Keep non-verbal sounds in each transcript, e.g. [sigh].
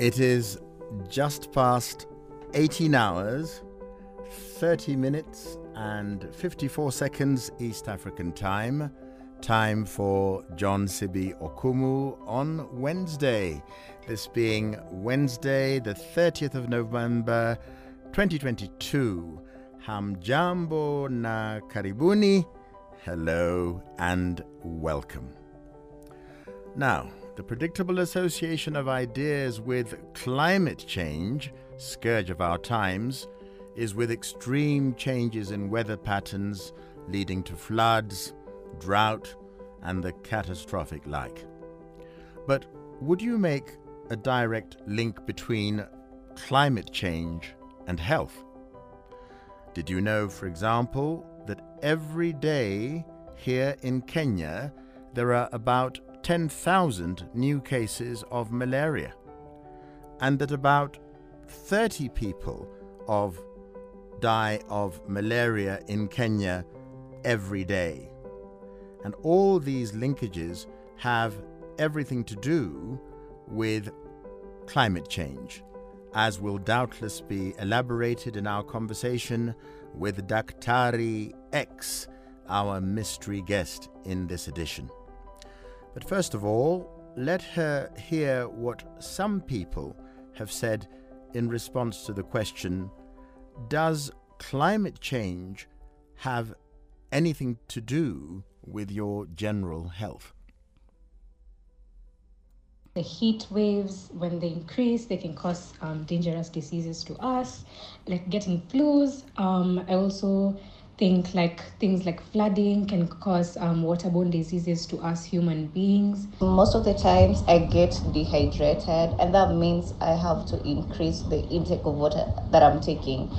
It is just past 18 hours, 30 minutes, and 54 seconds East African time. Time for John Sibi Okumu on Wednesday. This being Wednesday, the 30th of November 2022. Hamjambo na karibuni. Hello and welcome. Now, the predictable association of ideas with climate change, scourge of our times, is with extreme changes in weather patterns leading to floods, drought, and the catastrophic like. But would you make a direct link between climate change and health? Did you know, for example, that every day here in Kenya there are about 10,000 new cases of malaria, and that about 30 people of die of malaria in Kenya every day. And all these linkages have everything to do with climate change, as will doubtless be elaborated in our conversation with Daktari X, our mystery guest in this edition. But first of all, let her hear what some people have said in response to the question Does climate change have anything to do with your general health? The heat waves, when they increase, they can cause um, dangerous diseases to us, like getting flus. Um, I also think like things like flooding can cause um, waterborne diseases to us human beings. Most of the times I get dehydrated, and that means I have to increase the intake of water that I'm taking.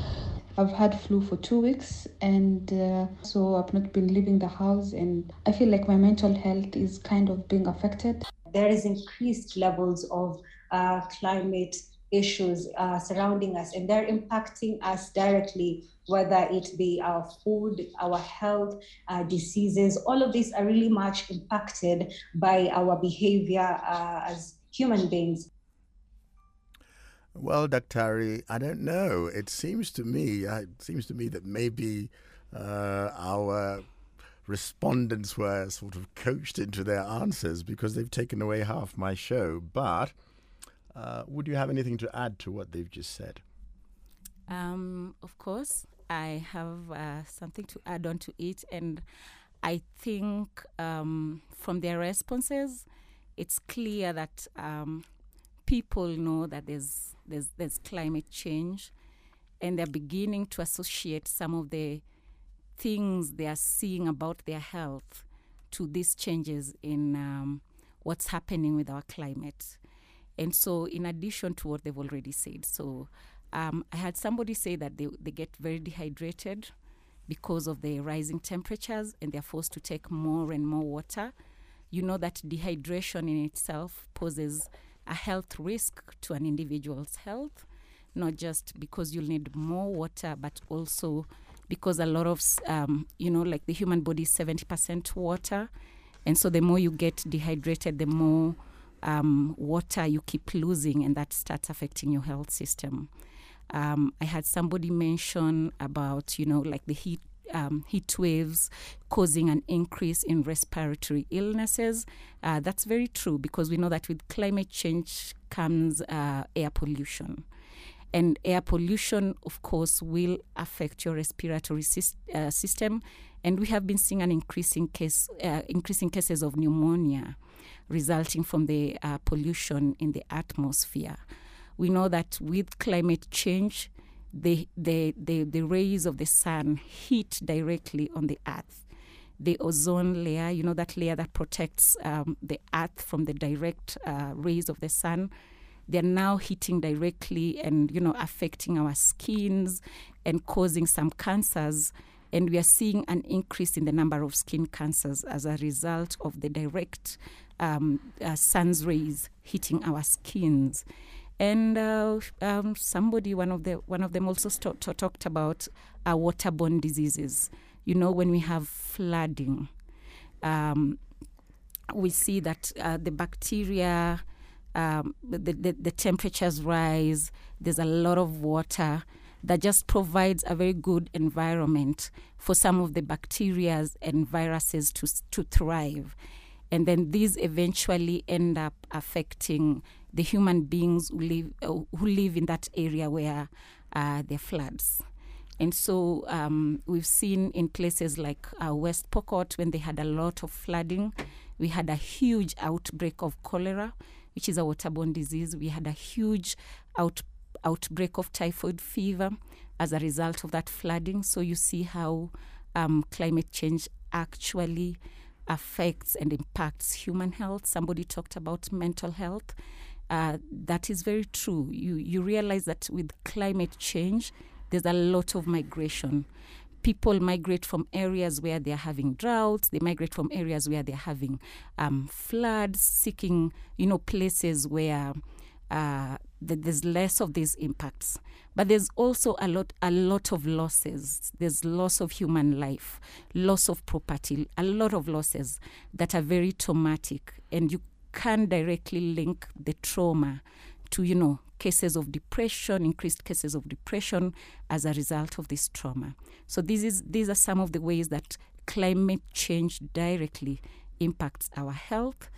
I've had flu for two weeks, and uh, so I've not been leaving the house, and I feel like my mental health is kind of being affected. There is increased levels of uh, climate issues uh, surrounding us, and they're impacting us directly, whether it be our food, our health, uh, diseases. All of these are really much impacted by our behavior uh, as human beings. Well, Daktari, I don't know. It seems to me, uh, it seems to me that maybe uh, our respondents were sort of coached into their answers because they've taken away half my show. But uh, would you have anything to add to what they've just said? Um, of course, I have uh, something to add on to it, and I think um, from their responses, it's clear that um, people know that there's there's there's climate change, and they're beginning to associate some of the things they are seeing about their health to these changes in um, what's happening with our climate. And so, in addition to what they've already said, so um, I had somebody say that they, they get very dehydrated because of the rising temperatures and they're forced to take more and more water. You know that dehydration in itself poses a health risk to an individual's health, not just because you'll need more water, but also because a lot of, um, you know, like the human body is 70% water. And so the more you get dehydrated, the more um, water you keep losing, and that starts affecting your health system. Um, I had somebody mention about, you know, like the heat um, heat waves causing an increase in respiratory illnesses. Uh, that's very true because we know that with climate change comes uh, air pollution. And air pollution, of course, will affect your respiratory syst- uh, system. And we have been seeing an increasing case, uh, increasing cases of pneumonia resulting from the uh, pollution in the atmosphere. We know that with climate change, the, the, the, the rays of the sun hit directly on the earth. The ozone layer, you know, that layer that protects um, the earth from the direct uh, rays of the sun, they're now hitting directly and, you know, affecting our skins and causing some cancers. And we are seeing an increase in the number of skin cancers as a result of the direct um, uh, sun's rays hitting our skins and uh, um, somebody one of the one of them also st- t- talked about uh, waterborne diseases. You know, when we have flooding, um, we see that uh, the bacteria um, the, the, the temperatures rise, there's a lot of water that just provides a very good environment for some of the bacteria and viruses to, to thrive. And then these eventually end up affecting the human beings who live, uh, who live in that area where uh, there floods. And so um, we've seen in places like uh, West Pokot, when they had a lot of flooding, we had a huge outbreak of cholera, which is a waterborne disease. We had a huge out, outbreak of typhoid fever as a result of that flooding. So you see how um, climate change actually affects and impacts human health. Somebody talked about mental health. Uh, that is very true. You you realize that with climate change, there's a lot of migration. People migrate from areas where they're having droughts. They migrate from areas where they're having um, floods, seeking you know places where uh, there's less of these impacts. But there's also a lot a lot of losses. There's loss of human life, loss of property, a lot of losses that are very traumatic, and you can directly link the trauma to you know cases of depression, increased cases of depression as a result of this trauma. So this is these are some of the ways that climate change directly impacts our health.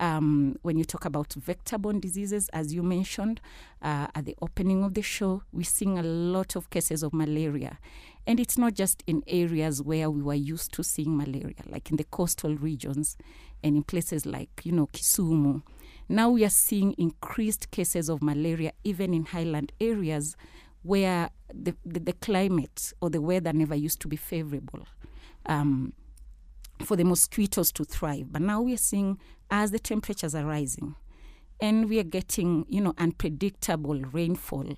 Um, when you talk about vector-borne diseases, as you mentioned uh, at the opening of the show, we're seeing a lot of cases of malaria. And it's not just in areas where we were used to seeing malaria, like in the coastal regions and in places like, you know, Kisumu. Now we are seeing increased cases of malaria even in highland areas where the, the, the climate or the weather never used to be favorable. Um, for the mosquitoes to thrive. But now we are seeing as the temperatures are rising and we are getting, you know, unpredictable rainfall,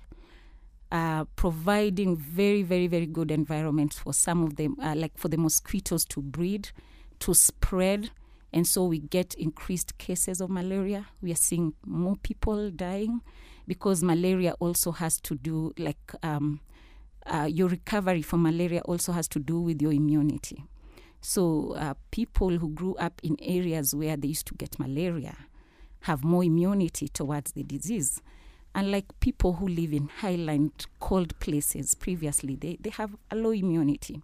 uh, providing very, very, very good environments for some of them, uh, like for the mosquitoes to breed, to spread. And so we get increased cases of malaria. We are seeing more people dying because malaria also has to do, like, um, uh, your recovery from malaria also has to do with your immunity. So uh, people who grew up in areas where they used to get malaria have more immunity towards the disease. Unlike people who live in highland cold places previously, they, they have a low immunity.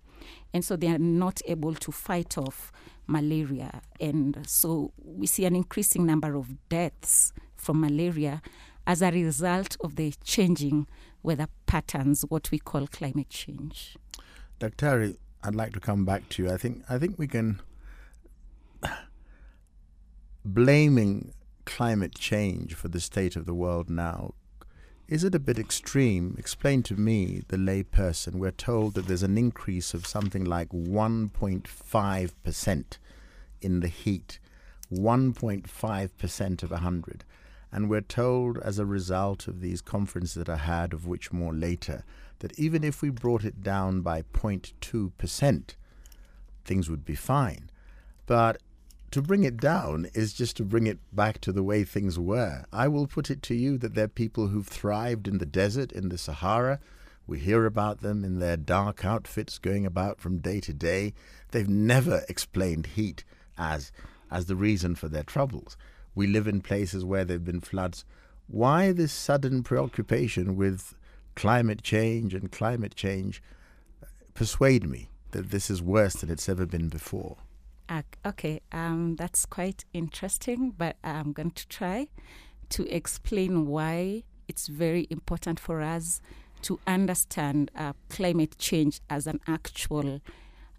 And so they are not able to fight off malaria. And so we see an increasing number of deaths from malaria as a result of the changing weather patterns, what we call climate change. Dr. I'd like to come back to you. I think I think we can [sighs] blaming climate change for the state of the world now. Is it a bit extreme? Explain to me, the layperson. We're told that there's an increase of something like 1.5% in the heat, 1.5% of 100. And we're told, as a result of these conferences that are had, of which more later, that even if we brought it down by 0.2%, things would be fine. But to bring it down is just to bring it back to the way things were. I will put it to you that there are people who've thrived in the desert, in the Sahara. We hear about them in their dark outfits going about from day to day. They've never explained heat as, as the reason for their troubles. We live in places where there have been floods. Why this sudden preoccupation with climate change and climate change persuade me that this is worse than it's ever been before. Okay, um, that's quite interesting, but I'm going to try to explain why it's very important for us to understand uh, climate change as an actual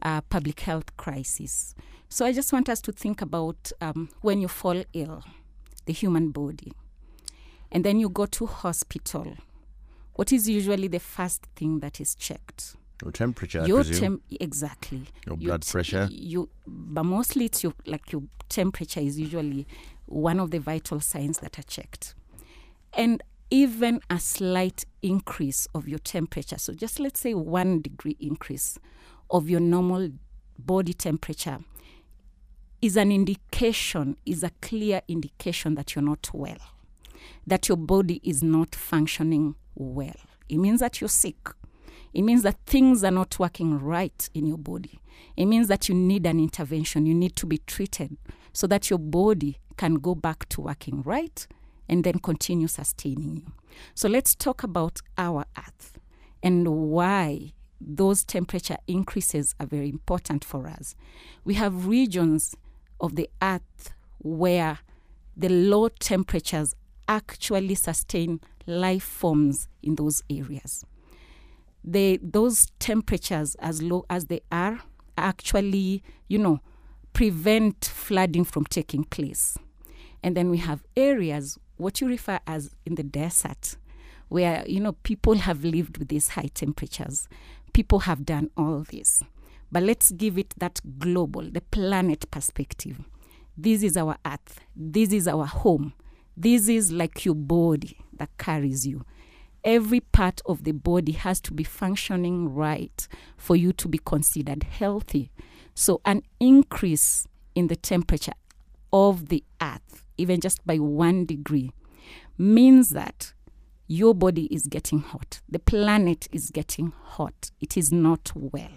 uh, public health crisis. So I just want us to think about um, when you fall ill, the human body, and then you go to hospital what is usually the first thing that is checked? Your temperature, your tem- exactly. Your blood t- pressure. You, but mostly it's your like your temperature is usually one of the vital signs that are checked, and even a slight increase of your temperature. So just let's say one degree increase of your normal body temperature is an indication, is a clear indication that you're not well, that your body is not functioning well. It means that you're sick. It means that things are not working right in your body. It means that you need an intervention. You need to be treated so that your body can go back to working right and then continue sustaining you. So let's talk about our earth and why those temperature increases are very important for us. We have regions of the earth where the low temperatures actually sustain life forms in those areas. They, those temperatures, as low as they are, actually, you know, prevent flooding from taking place. And then we have areas, what you refer as in the desert, where, you know, people have lived with these high temperatures. People have done all this. But let's give it that global, the planet perspective. This is our earth. This is our home. This is like your body that carries you. Every part of the body has to be functioning right for you to be considered healthy. So, an increase in the temperature of the earth, even just by one degree, means that your body is getting hot. The planet is getting hot. It is not well.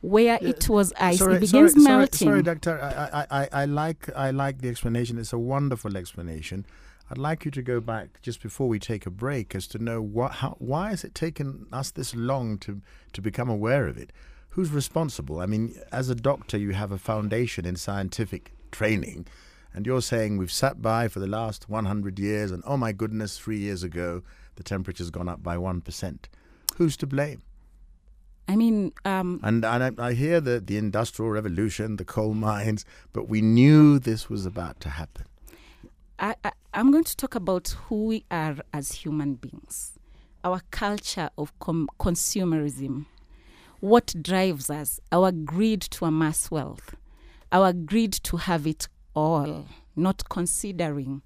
Where it was ice, sorry, it begins sorry, melting. Sorry, sorry, doctor. I, I, I, I like I like the explanation. It's a wonderful explanation. I'd like you to go back just before we take a break as to know what, how, why has it taken us this long to to become aware of it? Who's responsible? I mean, as a doctor, you have a foundation in scientific training, and you're saying we've sat by for the last 100 years, and oh my goodness, three years ago the temperature's gone up by one percent. Who's to blame? I mean, um, And, and I, I hear the, the industrial revolution, the coal mines, but we knew this was about to happen. I, I, I'm going to talk about who we are as human beings, our culture of com- consumerism, what drives us, our greed to amass wealth, our greed to have it all, not considering,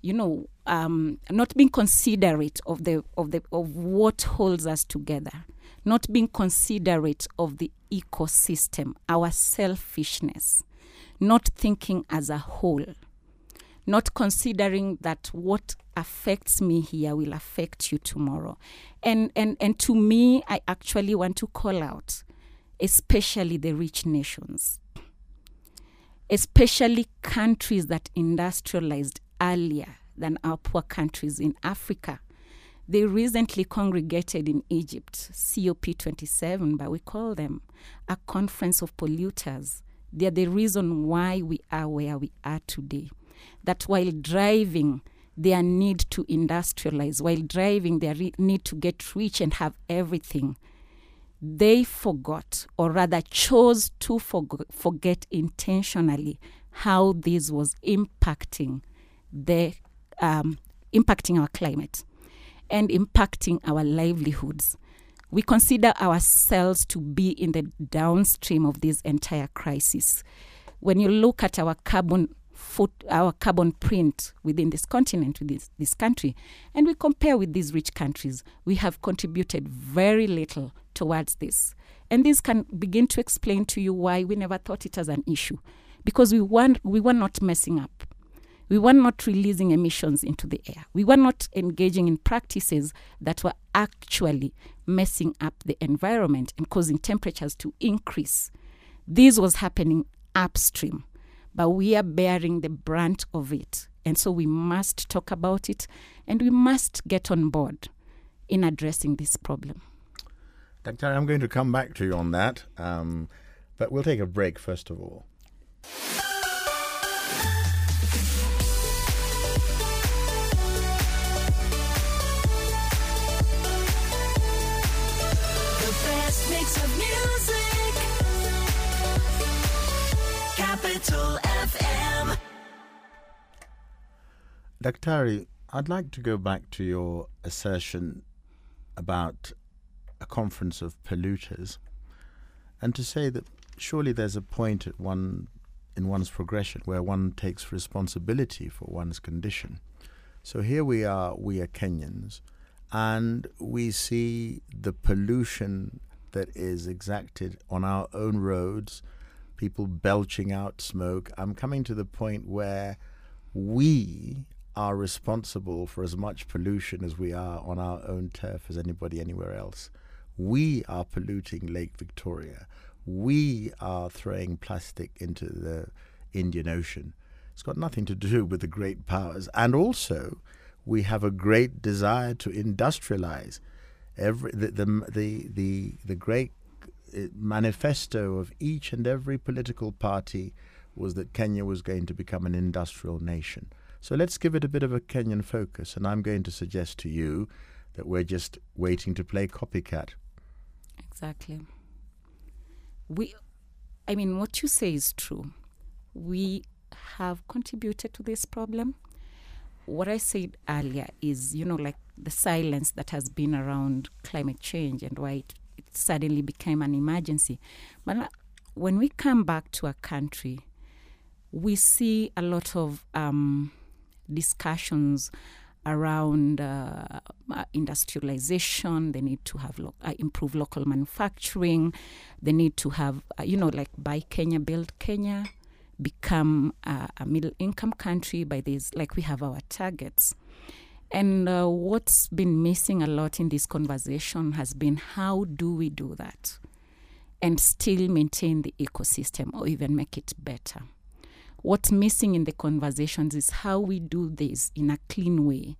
you know, um, not being considerate of the of the of what holds us together, not being considerate of the ecosystem, our selfishness, not thinking as a whole not considering that what affects me here will affect you tomorrow. And and and to me I actually want to call out especially the rich nations. Especially countries that industrialized earlier than our poor countries in Africa. They recently congregated in Egypt, COP27, but we call them a conference of polluters. They're the reason why we are where we are today that while driving their need to industrialize, while driving their re- need to get rich and have everything, they forgot, or rather chose to forg- forget intentionally, how this was impacting the um, impacting our climate and impacting our livelihoods. We consider ourselves to be in the downstream of this entire crisis. When you look at our carbon foot, our carbon print within this continent, within this, this country, and we compare with these rich countries, we have contributed very little towards this. And this can begin to explain to you why we never thought it as an issue. Because we, want, we were not messing up. We were not releasing emissions into the air. We were not engaging in practices that were actually messing up the environment and causing temperatures to increase. This was happening upstream but we are bearing the brunt of it. And so we must talk about it and we must get on board in addressing this problem. Dr. I'm going to come back to you on that, um, but we'll take a break first of all. Mix of music. Capital FM. Daktari, I'd like to go back to your assertion about a conference of polluters and to say that surely there's a point at one in one's progression where one takes responsibility for one's condition. So here we are, we are Kenyans, and we see the pollution that is exacted on our own roads, people belching out smoke. I'm coming to the point where we are responsible for as much pollution as we are on our own turf as anybody anywhere else. We are polluting Lake Victoria. We are throwing plastic into the Indian Ocean. It's got nothing to do with the great powers. And also, we have a great desire to industrialize. Every the the the the, the great Uh, manifesto of each and every political party was that Kenya was going to become an industrial nation. So let's give it a bit of a Kenyan focus, and I'm going to suggest to you that we're just waiting to play copycat. Exactly. We, I mean, what you say is true. We have contributed to this problem. What I said earlier is, you know, like the silence that has been around climate change and why it suddenly became an emergency. But when we come back to a country, we see a lot of um, discussions around uh, uh, industrialization. They need to have lo- uh, improve local manufacturing. They need to have, uh, you know, like buy Kenya, build Kenya, become a middle income country by this. Like we have our targets. And uh, what's been missing a lot in this conversation has been how do we do that and still maintain the ecosystem or even make it better? What's missing in the conversations is how we do this in a clean way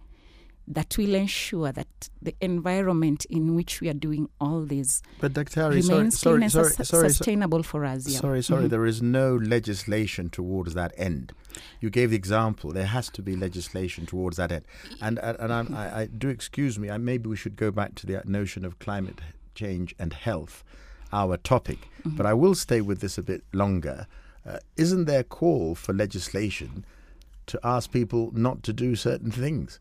that will ensure that the environment in which we are doing all this But Dr. remains sorry, clean and sorry, sus- sorry, sorry, sustainable for us. Yeah. Sorry, sorry, Mhm. there is no legislation towards that end. You gave the example. There has to be legislation towards that end. And and, and I, I do excuse me. I, maybe we should go back to the notion of climate change and health, our topic. But I will stay with this a bit longer. Uh, isn't there a call for legislation to ask people not to do certain things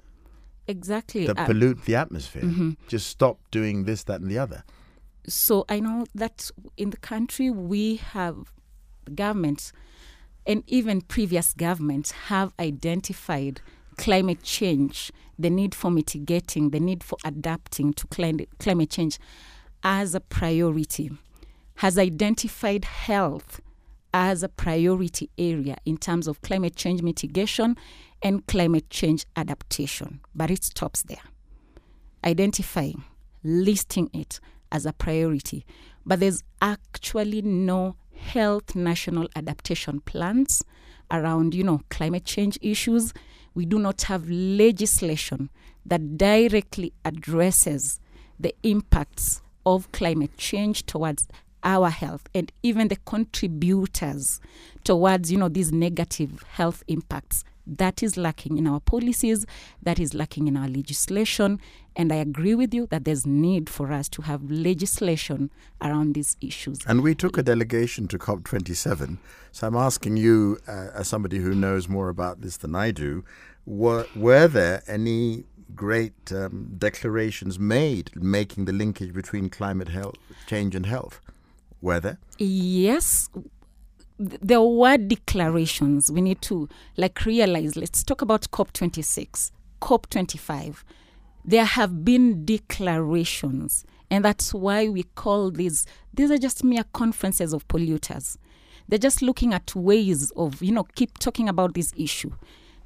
Exactly. that Uh, pollute the atmosphere? Just stop doing this, that, and the other. so I know that in the country we have the government and even previous governments have identified climate change, the need for mitigating, the need for adapting to climate change as a priority, has identified health as a priority area in terms of climate change mitigation and climate change adaptation. But it stops there identifying, listing it as a priority. But there's actually no health national adaptation plans around, you know, climate change issues. We do not have legislation that directly addresses the impacts of climate change towards our health and even the contributors towards you know these negative health impacts that is lacking in our policies that is lacking in our legislation and i agree with you that there's need for us to have legislation around these issues And we took a delegation to COP27. So I'm asking you, uh, as somebody who knows more about this than I do, were, were there any great um, declarations made making the linkage between climate health, change and health? Were there? yes. Th- there were declarations. We need to like realize let's talk about cop 26 cop 25 there have been declarations and that's why we call these these are just mere conferences of polluters. They're just looking at ways of you know keep talking about this issue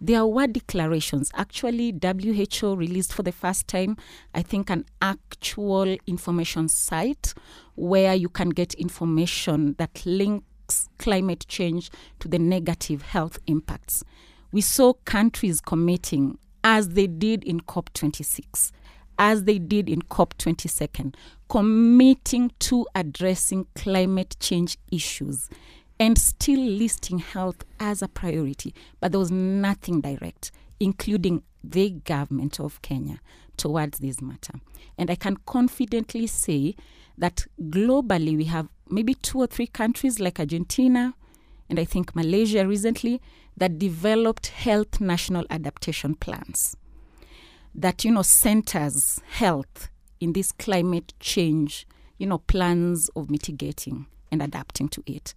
there were declarations. Actually who released for the first time i think an actual information site where you can get information that links climate change to the negative health impacts. We saw countries committing as they did in cop26 as they did in COP22, committing to addressing climate change issues and still listing health as a priority. But there was nothing direct, including the government of Kenya, towards this matter. And I can confidently say that globally we have maybe two or three countries like Argentina and I think Malaysia recently that developed health national adaptation plans that you know centers health in this climate change you know plans of mitigating and adapting to it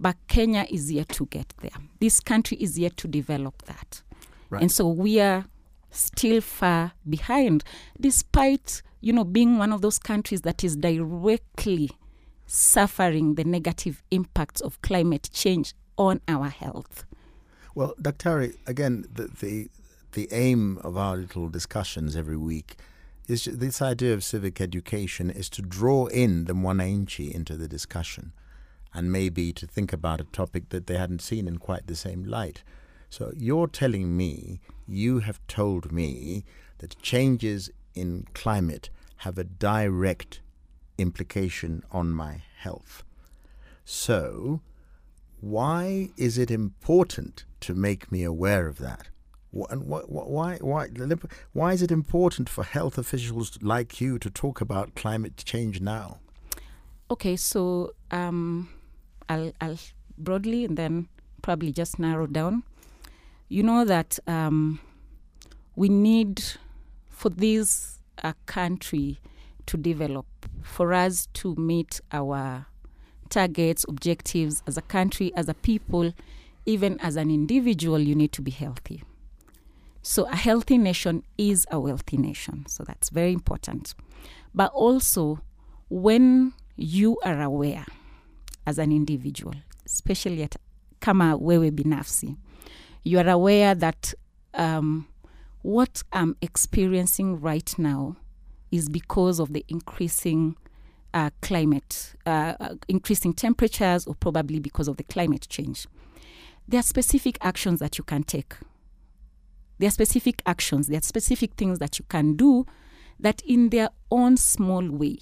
but kenya is yet to get there this country is yet to develop that Right. and so we are still far behind despite you know being one of those countries that is directly suffering the negative impacts of climate change on our health Well, Daktari, again, the, the the aim of our little discussions every week is this idea of civic education is to draw in the mwananchi into the discussion and maybe to think about a topic that they hadn't seen in quite the same light. So you're telling me, you have told me that changes in climate have a direct implication on my health. So, why is it important to make me aware of that? And wh- wh- why, why, why is it important for health officials like you to talk about climate change now? Okay, so um, I'll, I'll broadly and then probably just narrow down. You know that um, we need for this uh, country to develop, for us to meet our targets, objectives as a country, as a people, even as an individual, you need to be healthy. So, a healthy nation is a wealthy nation. So, that's very important. But also, when you are aware as an individual, especially at kama wewe binafsi, you are aware that um, what I'm experiencing right now is because of the increasing uh, climate, uh, uh, increasing temperatures, or probably because of the climate change. There are specific actions that you can take. There are specific actions, there are specific things that you can do that, in their own small way,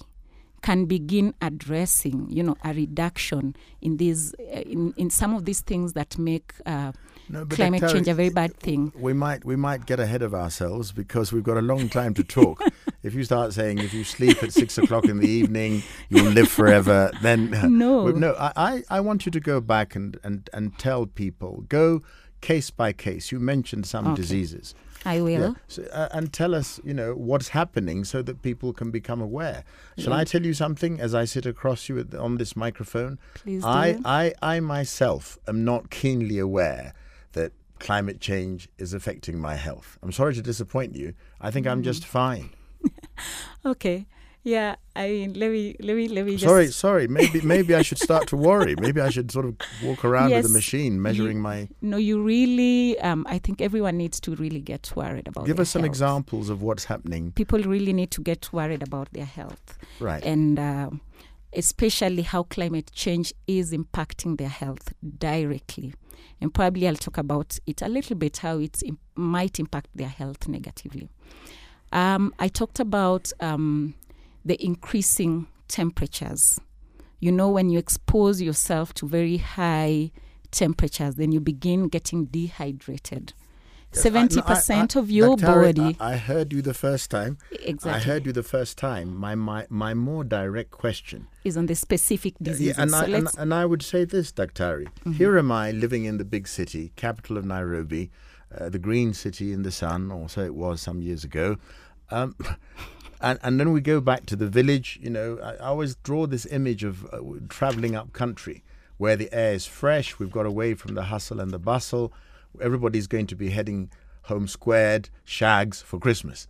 can begin addressing, you know, a reduction in these, uh, in, in some of these things that make uh, No, climate change a very bad thing. We might we might get ahead of ourselves because we've got a long time to talk. [laughs] if you start saying if you sleep at six o'clock in the evening you'll live forever, then [laughs] No. no. I, I, I want you to go back and, and, and tell people go case by case. You mentioned some Okay. diseases. I will. Yeah. So, uh, and tell us, you know, what's happening so that people can become aware. Shall I tell you something as I sit across you on this microphone? Please I, do. I, I myself am not keenly aware that climate change is affecting my health. I'm sorry to disappoint you. I think I'm Mm. just fine. [laughs] Okay. Yeah. I mean, let me let me let me just Sorry, sorry. Maybe maybe I should start to worry. Maybe I should sort of walk around with a machine measuring you- my. No, you really. Um, I think everyone needs to really get worried about. Give us some health. examples of what's happening. People really need to get worried about their health, Right. and um especially how climate change is impacting their health directly. And probably I'll talk about it a little bit how it might impact their health negatively. Um, I talked about um, the increasing temperatures. You know, when you expose yourself to very high temperatures, then you begin getting dehydrated. Seventy I- percent of your Dr. Body, I, I heard you the first time. exactly, I heard you the first time. My my, my more direct question. is on the specific diseases. Yeah, and, so I, and, and I would say this, Daktari. Here am I living in the big city, capital of Nairobi, uh, the green city in the sun, or so it was some years ago. Um, [laughs] and, and then we go back to the village. You know, I, I always draw this image of uh, traveling up country where the air is fresh. We've got away from the hustle and the bustle. Everybody's going to be heading home squared, shags for Christmas.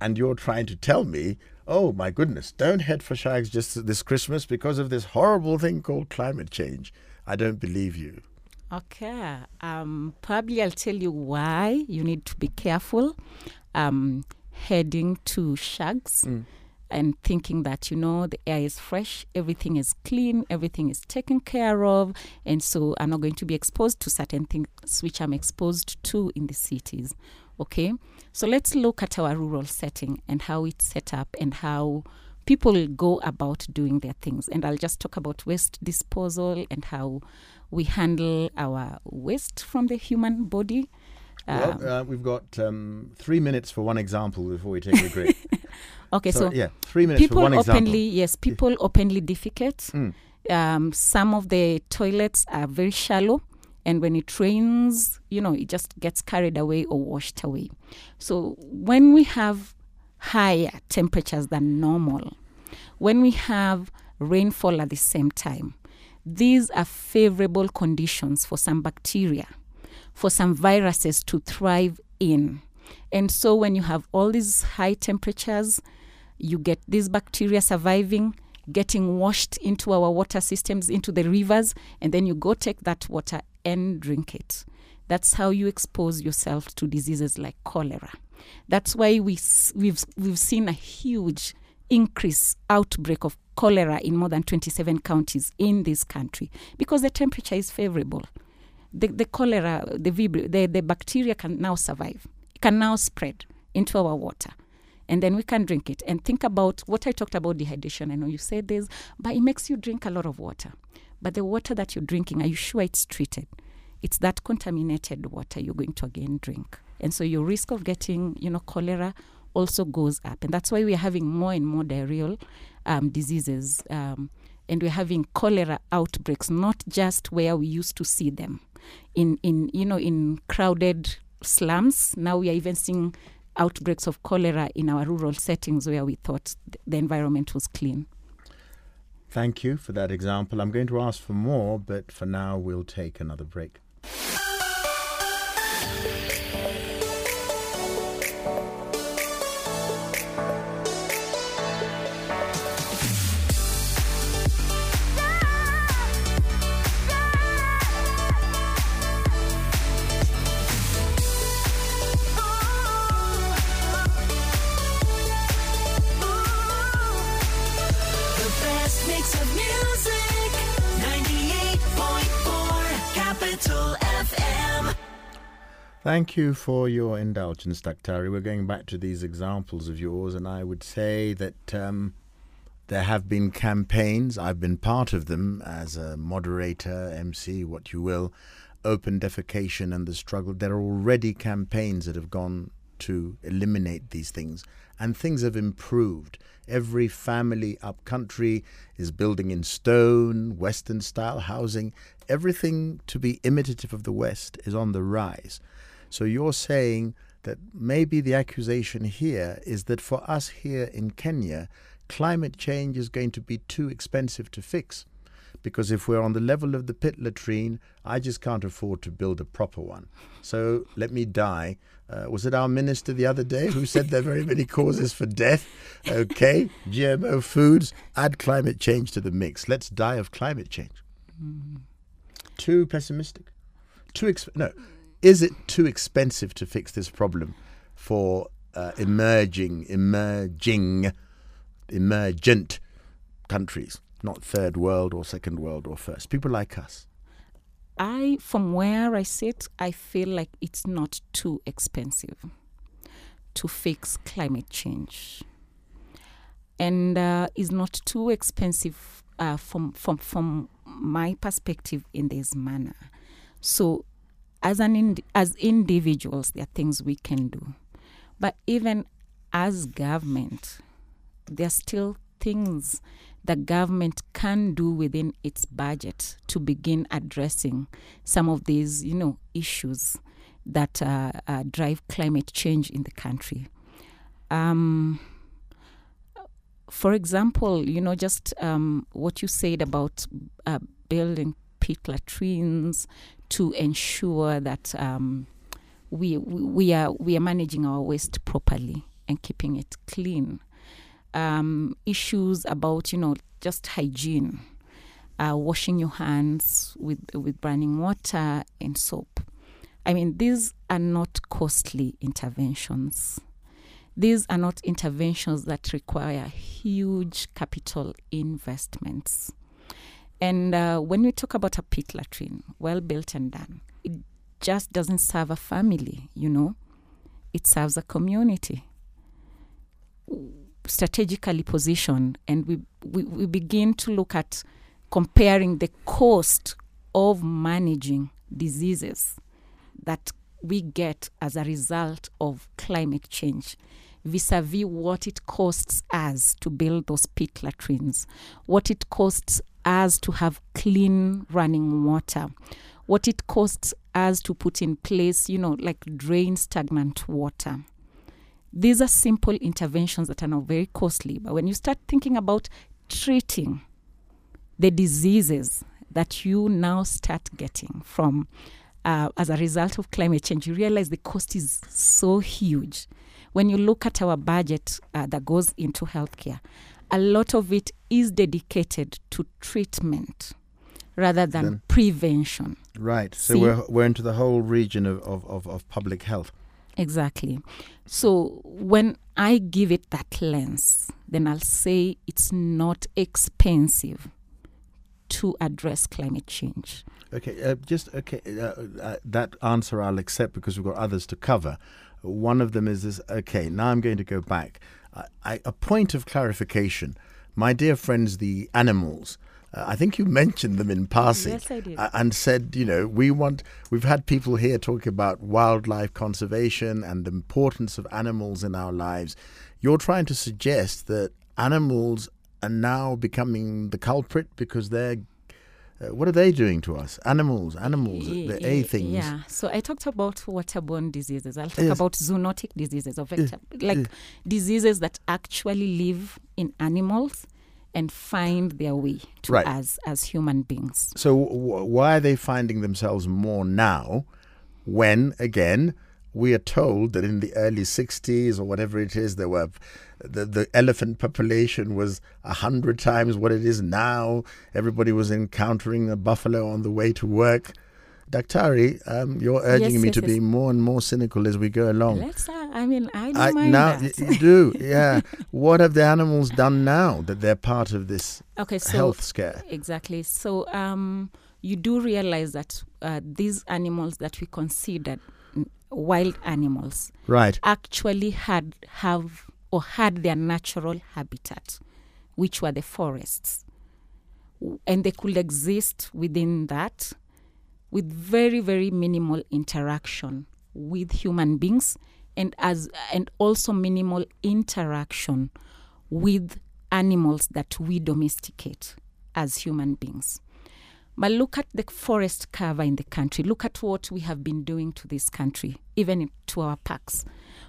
And you're trying to tell me, oh my goodness, don't head for shags just this Christmas because of this horrible thing called climate change. I don't believe you. Okay. Um, probably I'll tell you why you need to be careful um, heading to shags mm. and thinking that, you know, the air is fresh, everything is clean, everything is taken care of. And so I'm not going to be exposed to certain things which I'm exposed to in the cities. Okay. So let's look at our rural setting and how it's set up and how people go about doing their things. And I'll just talk about waste disposal and how we handle our waste from the human body. Um, well, uh, we've got um, three minutes for one example before we take a break. [laughs] okay, so, yeah, three minutes for people one openly, example. yes, people openly defecate. Mm. Um, some of the toilets are very shallow. And when it rains, you know, it just gets carried away or washed away. So when we have higher temperatures than normal, when we have rainfall at the same time, these are favorable conditions for some bacteria, for some viruses to thrive in. And so when you have all these high temperatures, you get these bacteria surviving, getting washed into our water systems, into the rivers, and then you go take that water and drink it. That's how you expose yourself to diseases like cholera. That's why we we've we've seen a huge increase outbreak of cholera in more than 27 counties in this country because the temperature is favorable. The, the cholera, the, vibri- the the bacteria can now survive. It can now spread into our water. And then we can drink it. And think about what I talked about dehydration. I know you said this, but it makes you drink a lot of water. But the water that you're drinking, are you sure it's treated? It's that contaminated water you're going to again drink. And so your risk of getting, you know, cholera also goes up. And that's why we're having more and more diarrheal um, diseases. Um, and we're having cholera outbreaks, not just where we used to see them in, in you know, in crowded slums. Now we are even seeing outbreaks of cholera in our rural settings where we thought the environment was clean. Thank you for that example. I'm going to ask for more, but for now, we'll take another break. Thank you for your indulgence, Daktari. We're going back to these examples of yours, and I would say that um, there have been campaigns. I've been part of them as a moderator, MC, what you will, open defecation and the struggle. There are already campaigns that have gone to eliminate these things, and things have improved. Every family up country is building in stone, Western style housing. Everything to be imitative of the West is on the rise. So you're saying that maybe the accusation here is that for us here in Kenya, climate change is going to be too expensive to fix. Because if we're on the level of the pit latrine, I just can't afford to build a proper one. So let me die. Uh, was it our minister the other day who said there are very many causes for death? Okay, GMO foods, add climate change to the mix. Let's die of climate change. Too pessimistic? Too exp- no. Is it too expensive to fix this problem for uh, emerging, emerging, emergent countries, not third world or second world or first? People like us. I, from where I sit, I feel like it's not too expensive to fix climate change, and uh, not too expensive uh, from from from my perspective in this manner. So, as an ind- as individuals, there are things we can do, but even as government, there are still things the government can do within its budget to begin addressing some of these, you know, issues that uh, uh, drive climate change in the country. Um, for example, you know, just um, what you said about uh, building pit latrines to ensure that um, we we are we are managing our waste properly and keeping it clean. Um, issues about you know just hygiene, uh, washing your hands with with running water and soap. I mean, these are not costly interventions. These are not interventions that require huge capital investments. And uh, when we talk about a pit latrine, well built and done, it just doesn't serve a family, you know, it serves a community. Strategically positioned, and we, we, we begin to look at comparing the cost of managing diseases that we get as a result of climate change vis-a-vis what it costs us to build those pit latrines, what it costs us to have clean running water, what it costs us to put in place, you know, like drain stagnant water. These are simple interventions that are not very costly, but when you start thinking about treating the diseases that you now start getting from uh, as a result of climate change, you realize the cost is so huge. When you look at our budget uh, that goes into healthcare, a lot of it is dedicated to treatment rather than Then- prevention. Right. So See? we're, we're into the whole region of, of, of, of public health. Exactly. So when I give it that lens, then I'll say it's not expensive to address climate change. Okay, uh, just okay. Uh, uh, that answer I'll accept because we've got others to cover. One of them is this. Okay, now I'm going to go back. I, I, a point of clarification, my dear friends, the animals. Uh, I think you [laughs] mentioned them in passing, Yes, I did. uh, and said, you know, we want. We've had people here talking about wildlife conservation and the importance of animals in our lives. You're trying to suggest that animals are now becoming the culprit because they're uh, what are they doing to us? Animals, animals, the A things. Yeah. So I talked about waterborne diseases. I'll talk Yes. about zoonotic diseases or vector, like diseases that actually live in animals and find their way to Right. us as human beings. So w- why are they finding themselves more now when, again, we are told that in the early 60s or whatever it is, there were the, the elephant population was a hundred times what it is now. Everybody was encountering a buffalo on the way to work. Daktari, um, you're urging Yes, me yes, to yes. be more and more cynical as we go along. Let's. Uh, I mean, I don't I, mind now that. you do, [laughs] yeah. what have the animals done now that they're part of this okay. So health scare? Exactly. So um, you do realize that uh, these animals that we consider mm, wild animals Right. actually had have or had their natural habitat, which were the forests, and they could exist within that with very very minimal interaction with human beings and as and also minimal interaction with animals that we domesticate as human beings but look at the forest cover in the country. Look at what we have been doing to this country, even to our parks.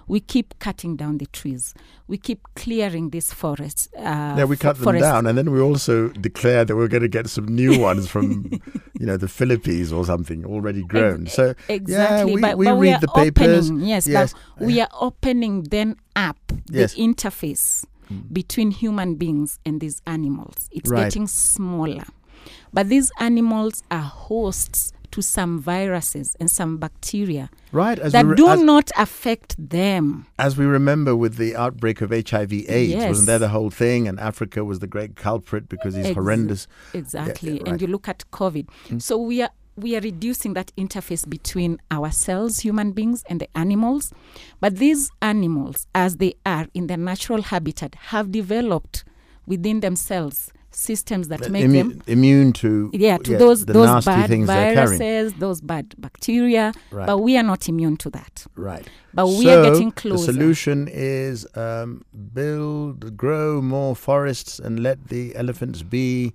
We keep cutting down the trees. We keep clearing these forests. Uh, Yeah, we cut them forest- down, and then we also declare that we are going to get some new [laughs] ones from, you know, the Philippines or something already grown. Ex- so exactly, yeah, we, but, we but we read are the papers. Opening, yes, yes, but we are opening then up the Yes. interface between human beings and these animals. It's Right. getting smaller, but these animals are hosts to some viruses and some bacteria right. As that re- do not affect them. as we remember with the outbreak of HIV/AIDS, Yes. wasn't there the whole thing? And Africa was the great culprit because these Ex- horrendous. Exactly. yeah, right. And you look at COVID. Mm. So we are we are reducing that interface between ourselves, human beings, and the animals. But these animals, as they are in their natural habitat, have developed within themselves systems that make immu- them immune to yeah to those the those nasty bad things viruses, those bad bacteria. Right. But we are not immune to that. Right. But we so are getting closer. The solution is um, build, grow more forests and let the elephants be,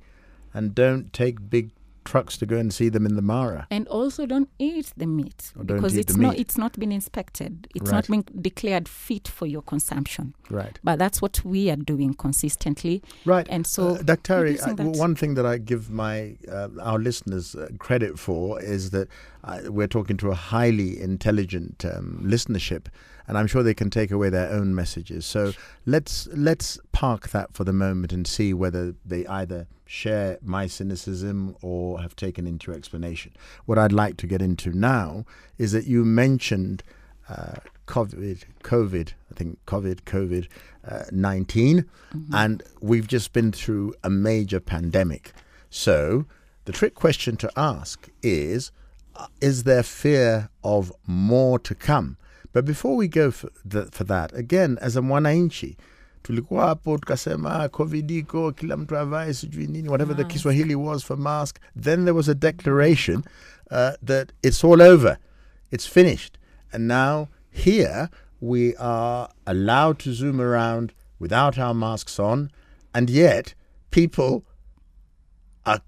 and don't take big trucks to go and see them in the Mara. and also don't eat the meat Or because it's not meat. it's not been inspected it's Right. not been declared fit for your consumption Right. but that's what we are doing consistently Right. and so uh, Daktari, I- that- one thing that I give my uh, our listeners uh, credit for is that uh, we're talking to a highly intelligent um, listenership, and I'm sure they can take away their own messages. So let's let's park that for the moment and see whether they either share my cynicism or have taken into explanation. What I'd like to get into now is that you mentioned uh, COVID, COVID, I think COVID, COVID uh, 19, and we've just been through a major pandemic. So the trick question to ask is uh, Is there fear of more to come? But before we go for, the, for that, again, as a mwananchi, tulikuwa hapo tukasema "Ah, covid iko kila mtu avae sijui nini whatever the kiswahili was for mask. Then there was a declaration uh, that it's all over. It's finished. And now here we are allowed to zoom around without our masks on and yet people are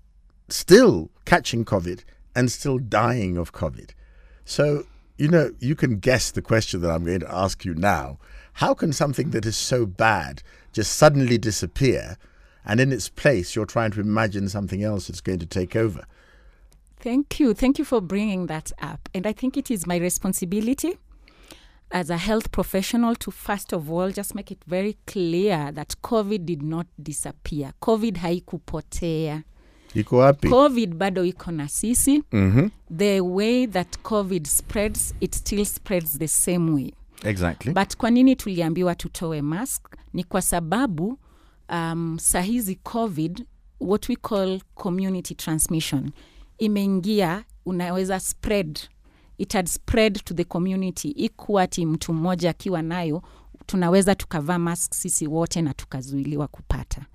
still catching covid and still dying of covid. So you know you can guess the question that i'm going to ask you now. How can something that is so bad just suddenly disappear and in its place you're trying to imagine something else that's going to take over? Thank you. Thank you for bringing that up. And i think it is my responsibility as a health professional to first of all just make it very clear that covid did not disappear. Covid haikupotea iko wapi? Covid bado iko na sisi. Mm-hmm. the way that covid spreads it still spreads the same way. Exactly. But kwa nini tuliambiwa tutoe mask? Ni kwa sababu um, saa hizi covid what we call community transmission imeingia unaweza spread. It had spread to the community. Ikuwa ati mtu mmoja akiwa nayo tunaweza tukavaa mask sisi wote na tukazuiliwa kupata.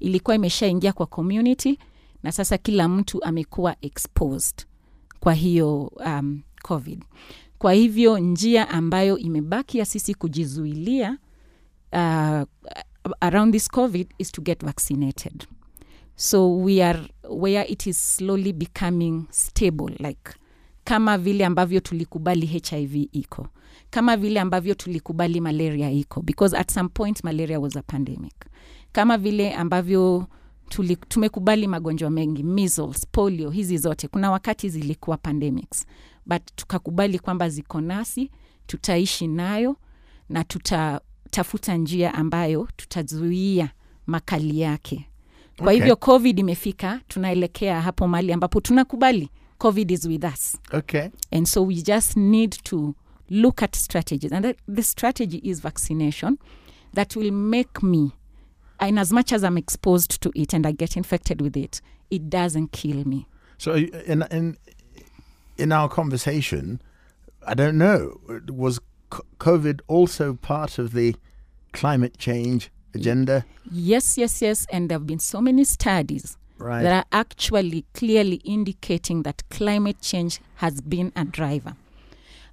Ilikuwa imeshaingia kwa community na sasa kila mtu amekuwa exposed kwa hiyo um, covid. Kwa hivyo njia ambayo imebaki ya sisi kujizuilia uh, around this covid is to get vaccinated. So we are where it is slowly becoming stable like kama vile ambavyo tulikubali hiv iko kama vile ambavyo tulikubali malaria iko because at some point malaria was a pandemic. Kama vile ambavyo tuli, tumekubali magonjwa mengi measles polio hizi zote. Kuna wakati zilikuwa pandemics. But tukakubali kwamba ziko nasi tutaishi nayo na tutatafuta njia ambayo tutazuia makali yake. Kwa Okay. hivyo covid imefika tunaelekea hapo mali ambapo tunakubali covid is with us. Okay. and so we just need to look at strategies. And the strategy is vaccination that will make me in as much as i'm exposed to it and i get infected with it it doesn't kill me So in in in our conversation, I don't know, was COVID also part of the climate change agenda? yes yes yes and there have been so many studies Right. that are actually clearly indicating that climate change has been a driver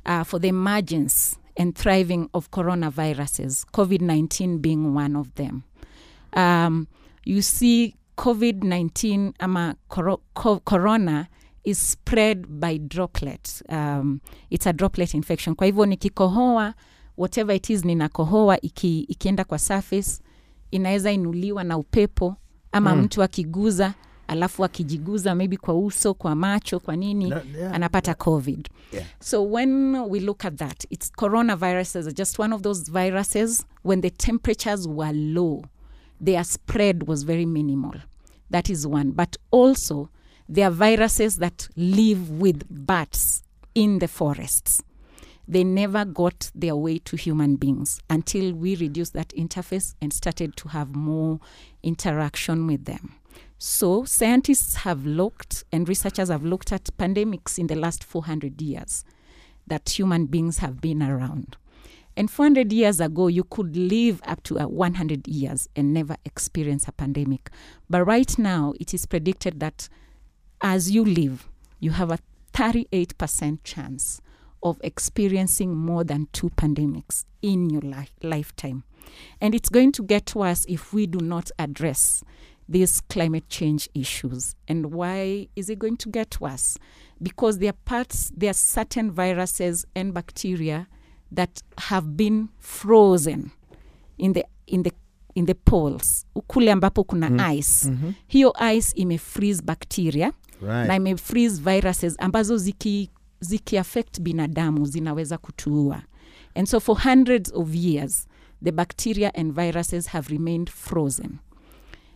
uh, for the emergence and thriving of coronaviruses, COVID 19 being one of them. Um, you see, COVID 19, ama coro- co- corona, is spread by droplet Um, it's a droplet infection. Kwa hivyo nikikohoa, whatever it is ninakohoa, iki, ikienda kwa surface, inaweza inuliwa na upepo ama Mm. mtu akiguza alafu akijiguza maybe kwa uso kwa macho kwa nini No, yeah, anapata covid Yeah. so when we look at that it's coronaviruses are just one of those viruses when the temperatures were low their spread was very minimal that is one but also there are viruses that live with bats in the forests they never got their way to human beings until we reduced that interface and started to have more interaction with them. So, scientists have looked and researchers have looked at pandemics in the last 400 years that human beings have been around. And 400 years ago, you could live up to uh, 100 years and never experience a pandemic. But right now, it is predicted that as you live, you have a 38% chance of experiencing more than two pandemics in your life, lifetime. And it's going to get worse if we do not address these climate change issues. And why is it going to get worse? Because there are parts, there are certain viruses and bacteria that have been frozen in the in the in the poles kule ambapo kuna ice. Hiyo ice imefreeze bacteria Right. na imefreeze viruses ambazo ziki zikiaffect binadamu zinaweza kutuua. And so for hundreds of years the bacteria and viruses have remained frozen.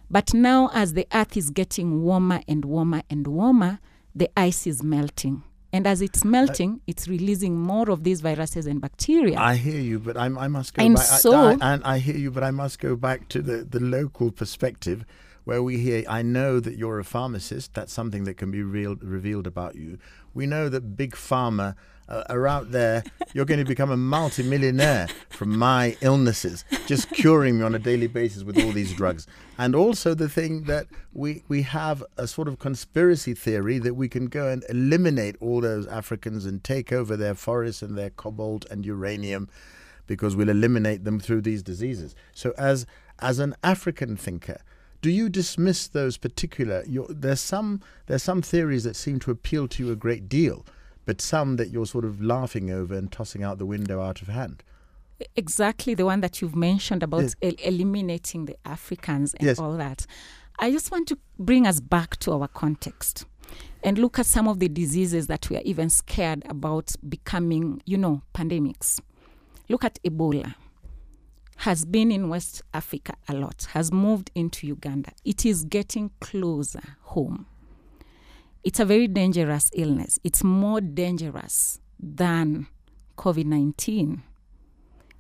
But now as the earth is getting warmer and warmer and warmer the ice is melting and as it's melting it's releasing more of these viruses and bacteria I hear you, but I, I must go And back. I- so- I, and I hear you, but I must go back to the, the local perspective where we hear. I know that you're a pharmacist. That's something that can be real, revealed about you. We know that big pharma uh, are out there. You're going to become a multimillionaire from my illnesses, just curing me on a daily basis with all these drugs. And also the thing that we we have a sort of conspiracy theory that we can go and eliminate all those Africans and take over their forests and their cobalt and uranium because we'll eliminate them through these diseases. So as as an African thinker, do you dismiss those particular there's some there's some theories that seem to appeal to you a great deal, but some that you're sort of laughing over and tossing out the window out of hand. exactly the one that you've mentioned about Yes. el- eliminating the Africans and Yes. all that. I just want to bring us back to our context and look at some of the diseases that we are even scared about becoming, you know, pandemics. Look at Ebola. Has been in West Africa a lot, has moved into Uganda. It is getting closer home. It's a very dangerous illness. It's more dangerous than COVID 19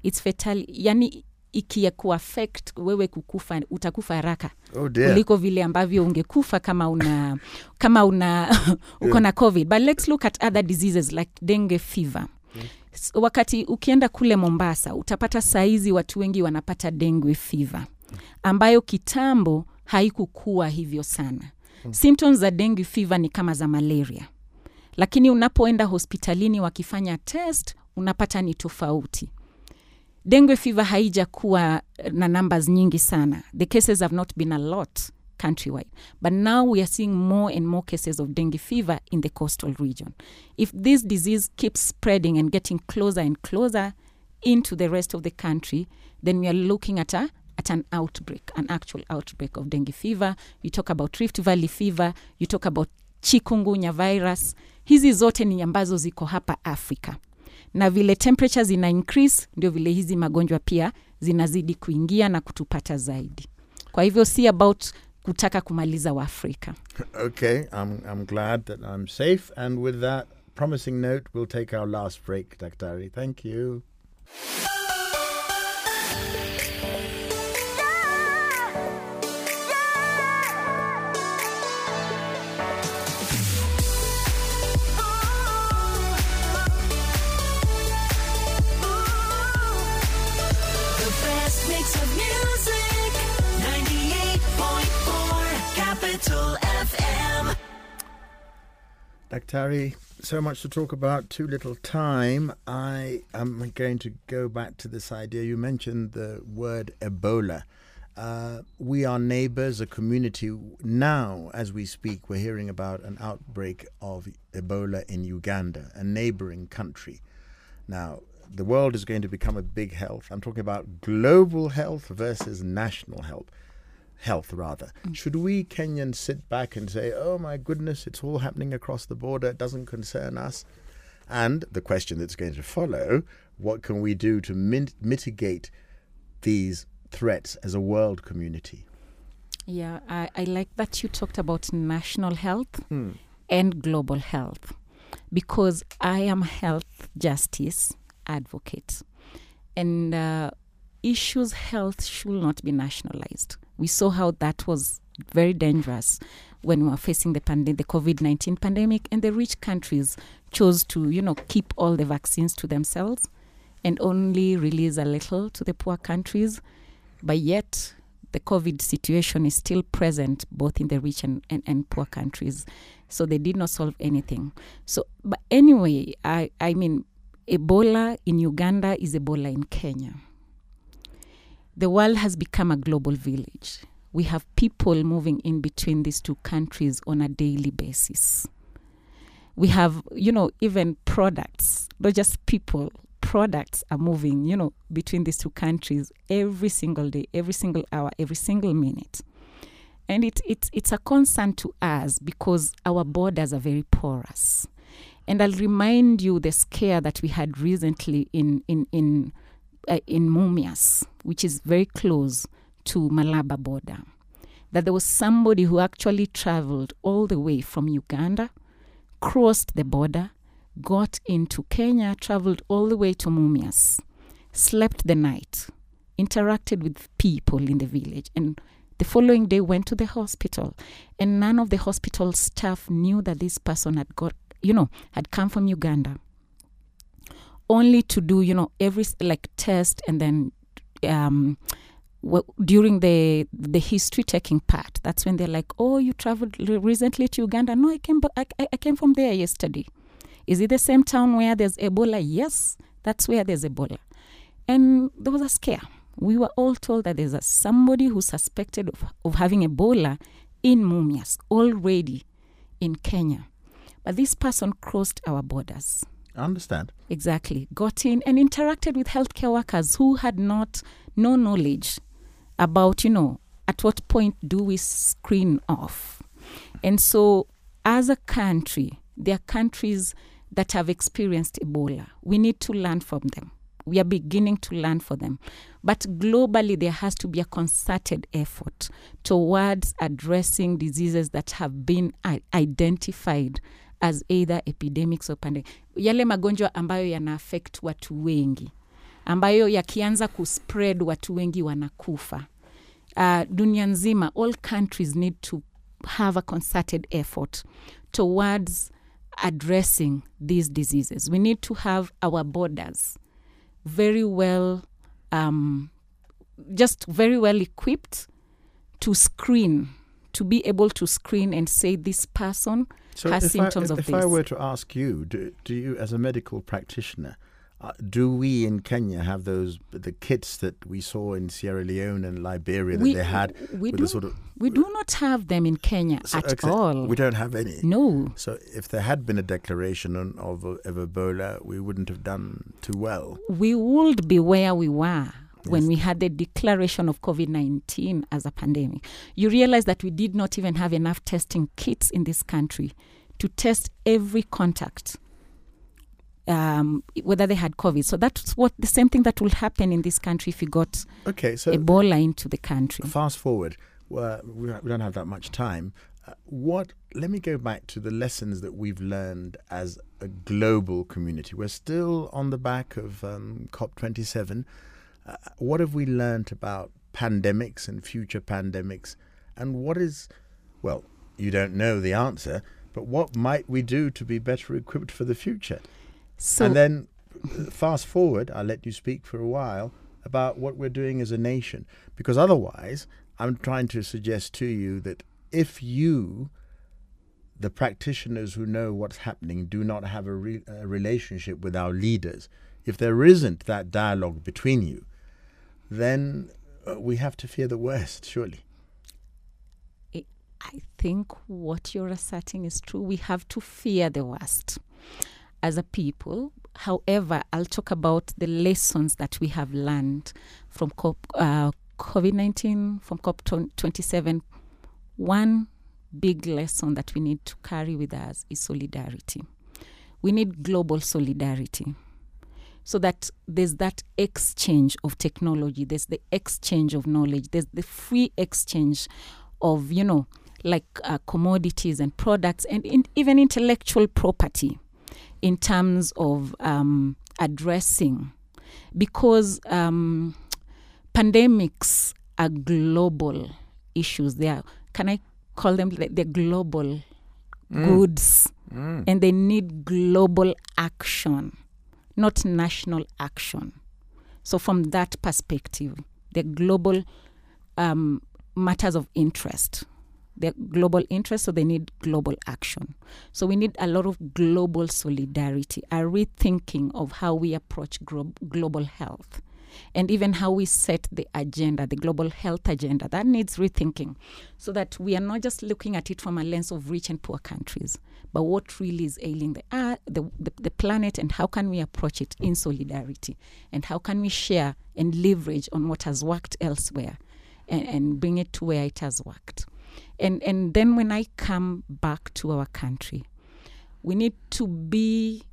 it's fatal. Yani ikikuaffect wewe kukufa utakufa haraka Oh kuliko vile ambavyo ungekufa kama una kama una [laughs] uko na covid. But let's look at other diseases like dengue fever. S- wakati ukienda kule mombasa utapata saizi watu wengi wanapata dengue fever ambayo kitambo haikukuwa hivyo sana symptoms za dengue fever ni kama za malaria. Lakini unapoenda hospitalini wakifanya test unapata ni tofauti. Dengue fever haija kuwa na numbers nyingi sana. The cases have not been a lot countrywide. But now we are seeing more and more cases of dengue fever in the coastal region. If this disease keeps spreading and getting closer and closer into the rest of the country then we are looking at a at an outbreak an actual outbreak of dengue fever you talk about rift valley fever you talk about chikungunya virus hizi zote ni ambazo ziko hapa afrika na vile temperature zina increase ndio vile hizi magonjwa pia zinazidi kuingia na kutupata zaidi kwa hivyo si about kutaka kumaliza waafrika Okay, I'm, I'm glad that I'm safe. And with that promising note, we'll take our last break, Daktari. Thank you. Daktari, so much to talk about, too little time. I am going to go back to this idea. You mentioned the word Ebola. Uh, we are neighbors, a community. Now, as we speak, we're hearing about an outbreak of Ebola in Uganda, a neighboring country. Now, the world is going to become a big health. I'm talking about global health versus national health. Health, rather. Should we Kenyans sit back and say, oh my goodness, it's all happening across the border, it doesn't concern us? And the question that's going to follow what can we do to min- mitigate these threats as a world community? yeah I, I like that you talked about national health and global health because i am health justice advocate and uh, issues health should not be nationalized we saw how that was very dangerous when we were facing the pande- the covid-19 pandemic and the rich countries chose to you know keep all the vaccines to themselves and only release a little to the poor countries. But yet the covid situation is still present both in the rich and, and, and poor countries. So they did not solve anything. So but anyway i i mean ebola in uganda is ebola in kenya the world has become a global village. We have people moving in between these two countries on a daily basis. We have you know even products not just people products are moving you know between these two countries every single day every single hour every single minute. And it, it, it's a concern to us because our borders are very porous. And i'll remind you the scare that we had recently in in in uh, in mumias which is very close to malaba border that there was somebody who actually traveled all the way from uganda crossed the border, got into Kenya, traveled all the way to Mumias, slept the night, interacted with people in the village, and the following day went to the hospital. And none of the hospital staff knew that this person had got, you know, had come from Uganda. Only to do, you know, every like test and then um, during the the history taking part. That's when they're like oh you traveled recently to uganda. No i came I, I- I came from there yesterday. Is it the same town where there's ebola? Yes that's where there's ebola. And there was a scare. We were all told that there's a, somebody who suspected of, of having ebola in mumias already in kenya. But this person crossed our borders I understand. Exactly. Got in and interacted with healthcare workers who had not no knowledge about, you know, at what point do we screen off. And so as a country, there are countries that have experienced Ebola. We need to learn from them. We are beginning to learn from them. But globally, there has to be a concerted effort towards addressing diseases that have been identified as either epidemics or pandemic. Yale magonjwa ambayo yana affect watu wengi ambayo yakianza kuspread watu wengi wanakufa uh, dunia nzima all countries need to have a concerted effort towards addressing these diseases we need to have our borders very well um, just very well equipped to screen to be able to screen and say this person So has if symptoms I, of if this I were to ask you, do, do you, as a medical practitioner, uh, do we in Kenya have those the kits that we saw in Sierra Leone and Liberia that we, they had we do, sort of we do not have them in kenya so at exa- all We don't have any. no So if there had been a declaration on, of, of Ebola, we wouldn't have done too well. we would be where we were when Yes. we had the declaration of COVID 19 as a pandemic. You realize that we did not even have enough testing kits in this country to test every contact, um, whether they had COVID. So that's what the same thing that will happen in this country if we got Okay, so Ebola into the country. fast forward. We don't have that much time. Uh, what? Let me go back to the lessons that we've learned as a global community. We're still on the back of um, COP27. Uh, what have we learned about pandemics and future pandemics? And what is, well, you don't know the answer, but what might we do to be better equipped for the future? So, and then fast forward, I'll let you speak for a while about what we're doing as a nation. Because otherwise, I'm trying to suggest to you that if you, the practitioners who know what's happening, do not have a, re- a relationship with our leaders, if there isn't that dialogue between you, then uh, we have to fear the worst, surely. I think what you're asserting is true. We have to fear the worst as a people. However, I'll talk about the lessons that we have learned from uh, COVID 19, from COP 27. One big lesson that we need to carry with us is solidarity. We need global solidarity so that there's that exchange of technology, there's the exchange of knowledge, there's the free exchange of, you know, like uh, commodities and products and in, even intellectual property in terms of um, addressing. Because um, pandemics are global issues. They are can i call them? They're global goods and they need global action not national action so from that perspective they're global um, matters of interest they're global interest, so they need global action. So we need a lot of global solidarity, a rethinking of how we approach gro- global health, and even how we set the agenda, the global health agenda. That needs rethinking, so that we are not just looking at it from a lens of rich and poor countries, but what really is ailing the earth, the, the, the planet, and how can we approach it in solidarity, and how can we share and leverage on what has worked elsewhere, and, and bring it to where it has worked? And and then when i come back to our country we need to be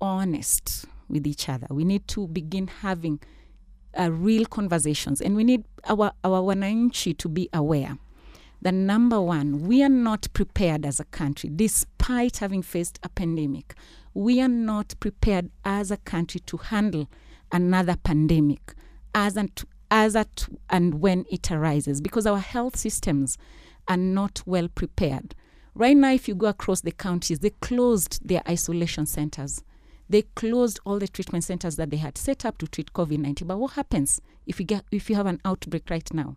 honest with each other. We need to begin having uh, real conversations and we need our our wananchi to be aware that number one we are not prepared as a country despite having faced a pandemic we are not prepared as a country to handle another pandemic as and as at and when it arises because our health systems are not well prepared. Right now, if you go across the counties, they closed their isolation centers. They closed all the treatment centers that they had set up to treat COVID 19. But what happens if you, get, if you have an outbreak right now?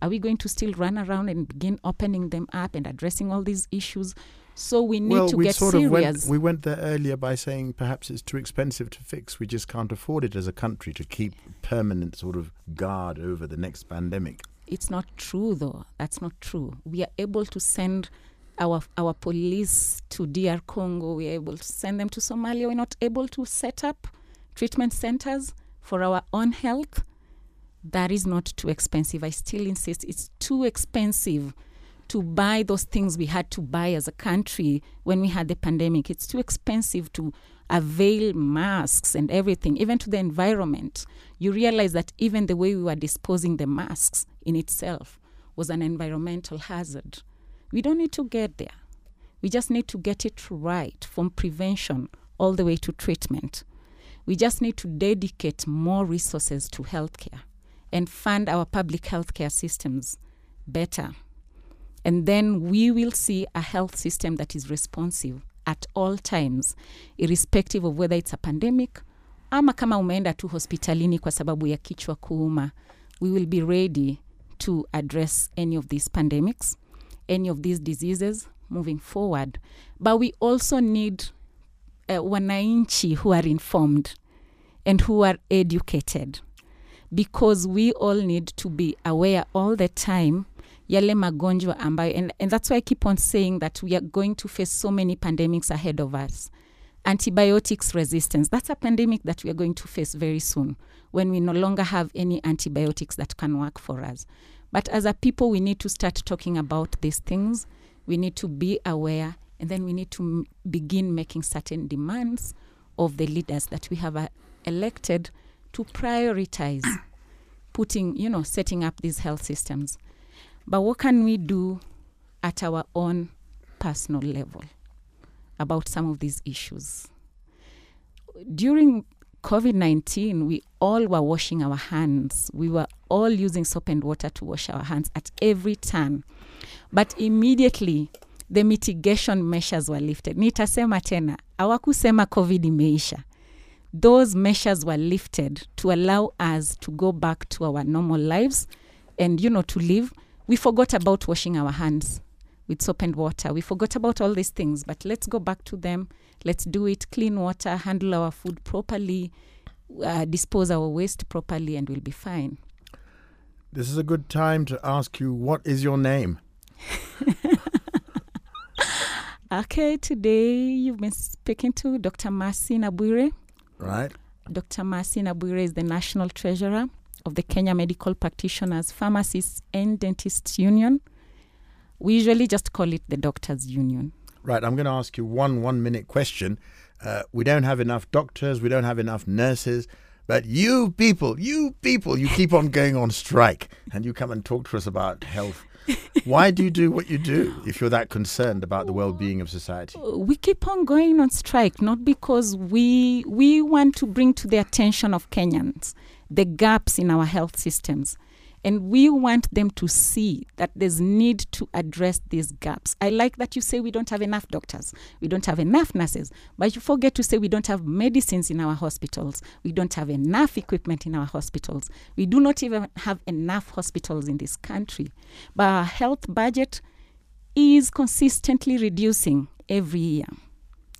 Are we going to still run around and begin opening them up and addressing all these issues? So we need well, to we get sort serious. of went, we went there earlier by saying perhaps it's too expensive to fix. We just can't afford it as a country to keep permanent sort of guard over the next pandemic. it's not true though that's not true we are able to send our our police to DR Congo we are able to send them to Somalia. We're not able to set up treatment centers for our own health. That is not too expensive. I still insist it's too expensive to buy those things we had to buy as a country when we had the pandemic. It's too expensive to avail masks and everything even to the environment. You realize that even the way we were disposing the masks in itself was an environmental hazard. We don't need to get there. We just need to get it right from prevention all the way to treatment. We just need to dedicate more resources to healthcare and fund our public healthcare systems better. And then we will see a health system that is responsive at all times, irrespective of whether it's a pandemic ama kama umeenda tu hospitalini kwa sababu ya kichwa kuuma. We will be ready to address any of these pandemics, any of these diseases moving forward. But we also need uh, wananchi who are informed and who are educated because we all need to be aware all the time yale magonjwa ambayo and, and that's why I keep on saying that we are going to face so many pandemics ahead of us. Antibiotics resistance, that's a pandemic that we are going to face very soon when we no longer have any antibiotics that can work for us. But as a people, we need to start talking about these things. We need to be aware, and then we need to m- begin making certain demands of the leaders that we have uh, elected to prioritize [coughs] putting, you know, setting up these health systems. But what can we do at our own personal level about some of these issues? During COVID 19, we all were washing our hands. We were all using soap and water to wash our hands at every turn. But immediately, the mitigation measures were lifted. Nitasema tena, hawakusema COVID imeisha. Those measures were lifted to allow us to go back to our normal lives and, you know, to live. We forgot about washing our hands with soap and water. We forgot about all these things, but let's go back to them. Let's do it. Clean water, handle our food properly, uh, dispose our waste properly, and we'll be fine. This is a good time to ask you what is your name? [laughs] Okay, today you've been speaking to Dr. Mercy Nabwire. Right? Dr. Mercy Nabwire is the National Treasurer of the Kenya Medical Practitioners, Pharmacists and Dentists Union. We usually just call it the Doctors Union. Right. I'm going to ask you one one minute question. Uh, we don't have enough doctors, we don't have enough nurses, but you people, you people, you keep on going on strike and you come and talk to us about health. [laughs] Why do you do what you do if you're that concerned about the well being of society? we keep on going on strike not because we we want to bring to the attention of Kenyans the gaps in our health systems and we want them to see that there's need to address these gaps. I like that you say we don't have enough doctors, we don't have enough nurses, but you forget to say we don't have medicines in our hospitals, we don't have enough equipment in our hospitals, we do not even have enough hospitals in this country. But our health budget is consistently reducing every year.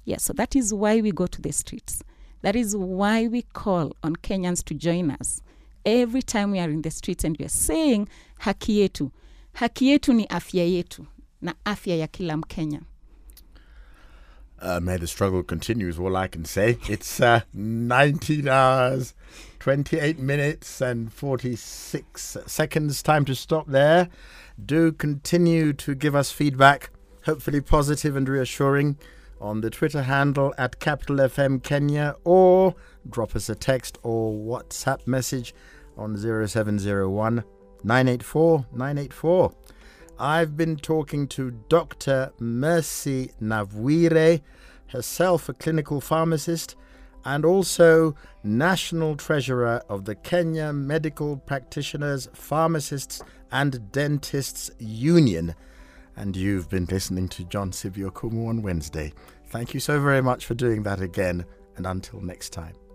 Yes, so that is why we go to the streets. That is why we call on Kenyans to join us every time we are in the streets and we are saying haki yetu. Haki yetu ni afya yetu na afya ya kila Mkenya. Uh, may the struggle continue is all I can say. It's uh, 19 hours, 28 minutes, and 46 seconds. Time to stop there. Do continue to give us feedback, hopefully positive and reassuring, on the Twitter handle at Capital FM Kenya or drop us a text or WhatsApp message on 0701 984 984. I've been talking to Dr. Mercy Nabwire, herself a clinical pharmacist and also National Treasurer of the Kenya Medical Practitioners, Pharmacists and Dentists Union. And you've been listening to John Sibi-Okumu on Wednesday. Thank you so very much for doing that again, and until next time.